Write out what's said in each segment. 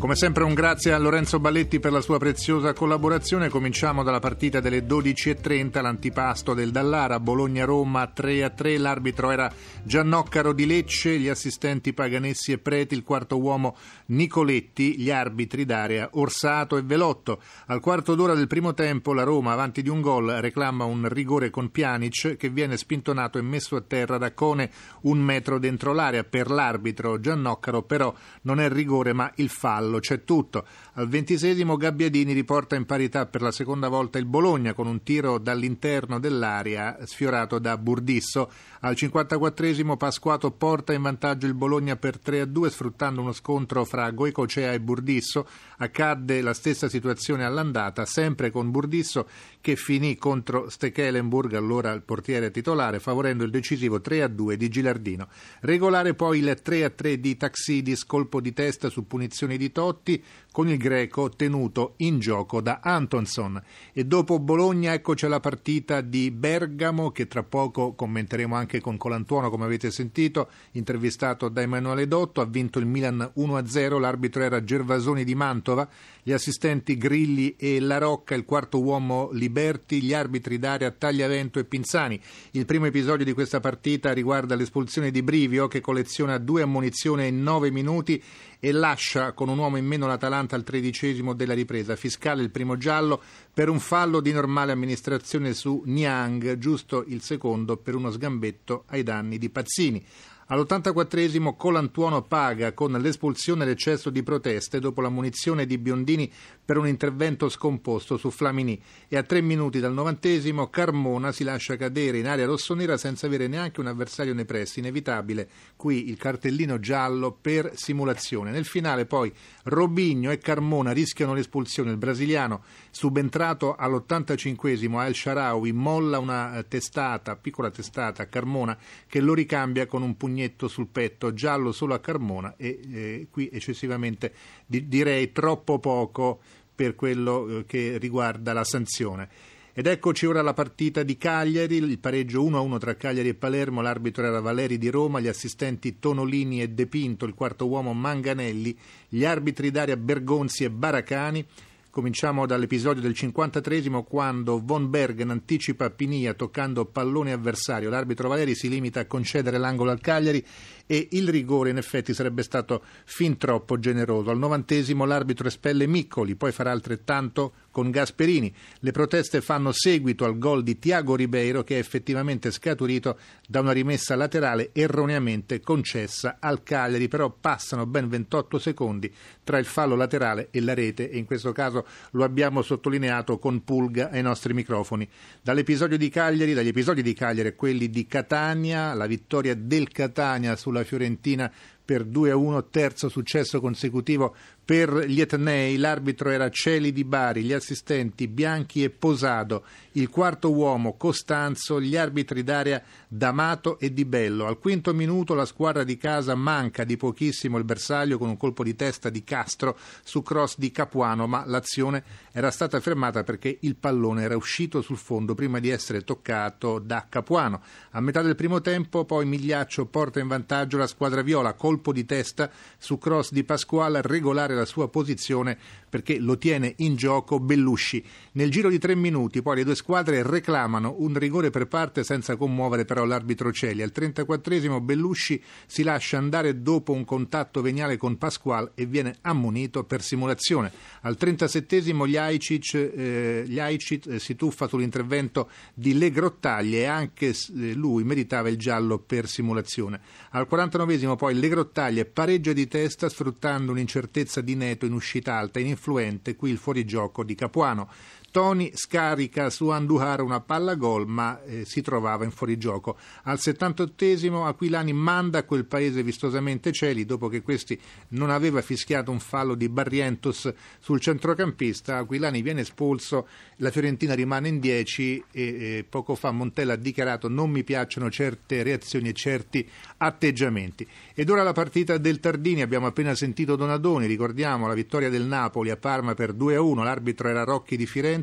Come sempre un grazie a Lorenzo Balletti per la sua preziosa collaborazione. Cominciamo dalla partita delle 12.30, l'antipasto del Dallara, Bologna-Roma 3-3, l'arbitro era Giannoccaro di Lecce, gli assistenti Paganessi e Preti, il quarto uomo Nicoletti, gli arbitri d'area Orsato e Velotto. Al quarto d'ora del primo tempo la Roma, avanti di un gol, reclama un rigore con Pjanic che viene spintonato e messo a terra da Cone un metro dentro l'area. Per l'arbitro Giannoccaro però non è rigore ma il fallo fallo, c'è tutto. Al ventisesimo Gabbiadini riporta in parità per la seconda volta il Bologna con un tiro dall'interno dell'area sfiorato da Burdisso. Al 54esimo Pasquato porta in vantaggio il Bologna per 3-2 sfruttando uno scontro fra Goicocea e Burdisso. Accadde la stessa situazione all'andata, sempre con Burdisso che finì contro Stekelenburg, allora il portiere titolare, favorendo il decisivo 3-2 di Gilardino. Regolare poi il 3-3 di Taxidis, colpo di testa su punizioni di Totti, con il greco tenuto in gioco da Antonson. E dopo Bologna eccoci alla partita di Bergamo che tra poco commenteremo anche con Colantuono come avete sentito, intervistato da Emanuele Dotto, ha vinto il Milan 1-0, l'arbitro era Gervasoni di Mantova, gli assistenti Grilli e La Rocca, il quarto uomo Liberti, gli arbitri d'area Tagliavento e Pinzani. Il primo episodio di questa partita riguarda l'espulsione di Brivio che colleziona due ammunizioni in nove minuti e lascia con un uomo in meno l'Atalanta al tredicesimo della ripresa. Fiscale il primo giallo per un fallo di normale amministrazione su Niang, giusto il secondo per uno sgambetto ai danni di Pazzini. All'84esimo Colantuono paga con l'espulsione l'eccesso di proteste dopo la munizione di Biondini per un intervento scomposto su Flamini e a tre minuti dal novantesimo Carmona si lascia cadere in area rossonera senza avere neanche un avversario nei pressi. Inevitabile qui il cartellino giallo per simulazione. Nel finale poi Robigno e Carmona rischiano l'espulsione. Il brasiliano subentrato all'85esimo a El Sharawi molla una testata, piccola testata a Carmona che lo ricambia con un pugnetto pugnetto sul petto, giallo solo a Carmona e eh, qui eccessivamente di, direi troppo poco per quello eh, che riguarda la sanzione. Ed eccoci ora alla partita di Cagliari, il pareggio 1-1 tra Cagliari e Palermo, l'arbitro era Valeri di Roma, gli assistenti Tonolini e De Pinto, il quarto uomo Manganelli, gli arbitri d'aria Bergonzi e Baracani, Cominciamo dall'episodio del 53 quando Von Bergen anticipa Pinia toccando pallone avversario. L'arbitro Valeri si limita a concedere l'angolo al Cagliari e il rigore in effetti sarebbe stato fin troppo generoso. Al novantesimo l'arbitro espelle Miccoli, poi farà altrettanto con Gasperini. Le proteste fanno seguito al gol di Tiago Ribeiro che è effettivamente scaturito da una rimessa laterale erroneamente concessa al Cagliari, però passano ben 28 secondi tra il fallo laterale e la rete e in questo caso lo abbiamo sottolineato con Pulga ai nostri microfoni. Dall'episodio di Cagliari, dagli episodi di Cagliari a quelli di Catania, la vittoria del Catania sulla la Fiorentina per 2-1, terzo successo consecutivo per gli Etnei, l'arbitro era Celi di Bari, gli assistenti Bianchi e Posado, il quarto uomo Costanzo, gli arbitri d'area D'Amato e Di Bello. Al quinto minuto la squadra di casa manca di pochissimo il bersaglio con un colpo di testa di Castro su cross di Capuano, ma l'azione era stata fermata perché il pallone era uscito sul fondo prima di essere toccato da Capuano. A metà del primo tempo poi Migliaccio porta in vantaggio la squadra viola, colpo di testa su cross di Pasquale regolare la sua posizione perché lo tiene in gioco Bellusci. Nel giro di tre minuti poi le due squadre reclamano un rigore per parte senza commuovere però l'arbitro Celi. Al 34esimo Bellusci si lascia andare dopo un contatto veniale con Pasquale e viene ammonito per simulazione. Al 37esimo Ljajcic, eh, Ljajcic eh, si tuffa sull'intervento di Le Grottaglie e anche eh, lui meritava il giallo per simulazione. Al 49esimo poi Le Grottaglie pareggia di testa sfruttando un'incertezza di Neto in uscita alta e ininfluente qui il fuorigioco di Capuano. Toni scarica su Andujar una palla gol ma eh, si trovava in fuorigioco. Al 78esimo Aquilani manda quel paese vistosamente cieli dopo che questi non aveva fischiato un fallo di Barrientos sul centrocampista. Aquilani viene espulso, la Fiorentina rimane in 10 e, e poco fa Montella ha dichiarato non mi piacciono certe reazioni e certi atteggiamenti. Ed ora la partita del Tardini, abbiamo appena sentito Donadoni, ricordiamo la vittoria del Napoli a Parma per 2-1, l'arbitro era Rocchi di Firenze,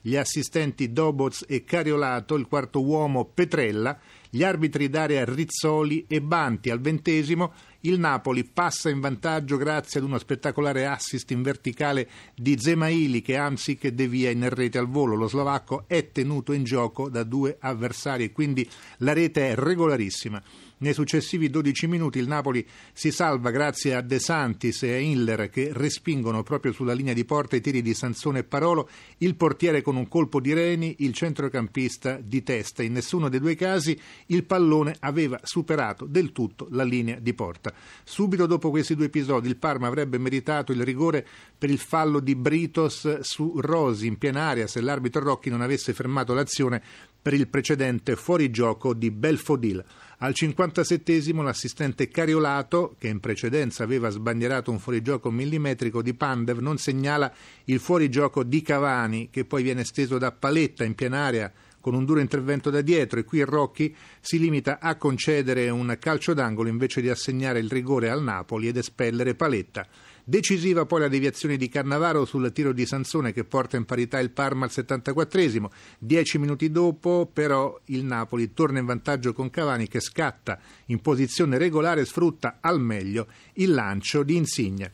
gli assistenti Doboz e Cariolato, il quarto uomo Petrella, gli arbitri d'area Rizzoli e Banti. Al ventesimo il Napoli passa in vantaggio grazie ad uno spettacolare assist in verticale di Zemaili che Amsic devia in rete al volo. Lo slovacco è tenuto in gioco da due avversari e quindi la rete è regolarissima. Nei successivi 12 minuti il Napoli si salva grazie a De Santis e a Hiller che respingono proprio sulla linea di porta i tiri di Sansone e Parolo, il portiere con un colpo di Reni, il centrocampista di testa. In nessuno dei due casi il pallone aveva superato del tutto la linea di porta. Subito dopo questi due episodi il Parma avrebbe meritato il rigore per il fallo di Britos su Rosi in piena aria se l'arbitro Rocchi non avesse fermato l'azione per il precedente fuorigioco di Belfodil. Al 57 l'assistente Cariolato, che in precedenza aveva sbandierato un fuorigioco millimetrico di Pandev, non segnala il fuorigioco di Cavani, che poi viene steso da Paletta in piena area con un duro intervento da dietro e qui Rocchi si limita a concedere un calcio d'angolo invece di assegnare il rigore al Napoli ed espellere Paletta. Decisiva poi la deviazione di Cannavaro sul tiro di Sansone che porta in parità il Parma al 74esimo. Dieci minuti dopo però il Napoli torna in vantaggio con Cavani che scatta in posizione regolare e sfrutta al meglio il lancio di Insigne.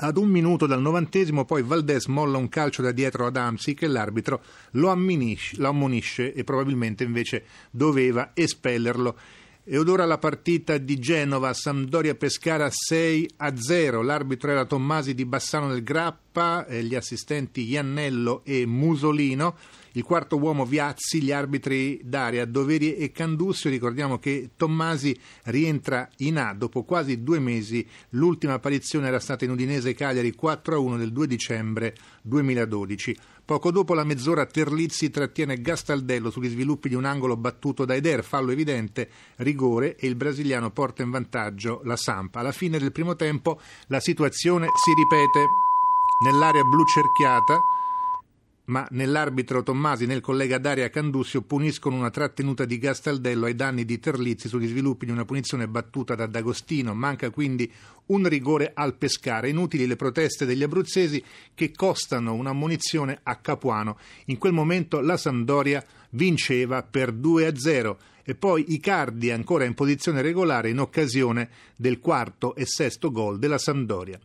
Ad un minuto dal novantesimo poi Valdés molla un calcio da dietro ad Amsi che l'arbitro lo ammonisce e probabilmente invece doveva espellerlo. E ora la partita di Genova, Sampdoria Pescara 6 a 0. L'arbitro era Tommasi di Bassano del Grappa, gli assistenti Iannello e Musolino. Il quarto uomo Viazzi, gli arbitri Daria, Doveri e Candussio. Ricordiamo che Tommasi rientra in A dopo quasi due mesi. L'ultima apparizione era stata in Udinese Cagliari 4-1 del 2 dicembre 2012. Poco dopo la mezz'ora Terlizzi trattiene Gastaldello sugli sviluppi di un angolo battuto da Eder, fallo evidente, rigore e il brasiliano porta in vantaggio la Sampa. Alla fine del primo tempo la situazione si ripete nell'area blu cerchiata ma nell'arbitro Tommasi e nel collega Daria Candussio puniscono una trattenuta di Gastaldello ai danni di Terlizzi sugli sviluppi di una punizione battuta da D'Agostino. Manca quindi un rigore al pescare. Inutili le proteste degli abruzzesi che costano una munizione a Capuano. In quel momento la Sampdoria vinceva per 2 a 0 e poi Icardi ancora in posizione regolare in occasione del quarto e sesto gol della Sampdoria.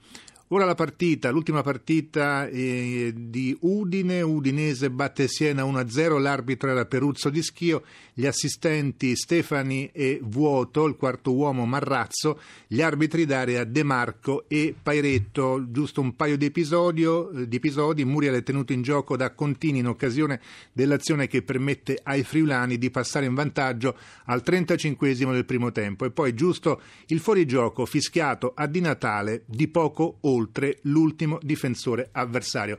Ora la partita, l'ultima partita eh, di Udine, Udinese batte Siena 1-0, l'arbitro era Peruzzo di Schio, gli assistenti Stefani e Vuoto, il quarto uomo Marrazzo, gli arbitri d'area De Marco e Pairetto, giusto un paio di, episodio, di episodi, Muriel è tenuto in gioco da Contini in occasione dell'azione che permette ai friulani di passare in vantaggio al 35 del primo tempo. E poi giusto il fuorigioco fischiato a Di Natale di poco oltre oltre l'ultimo difensore avversario.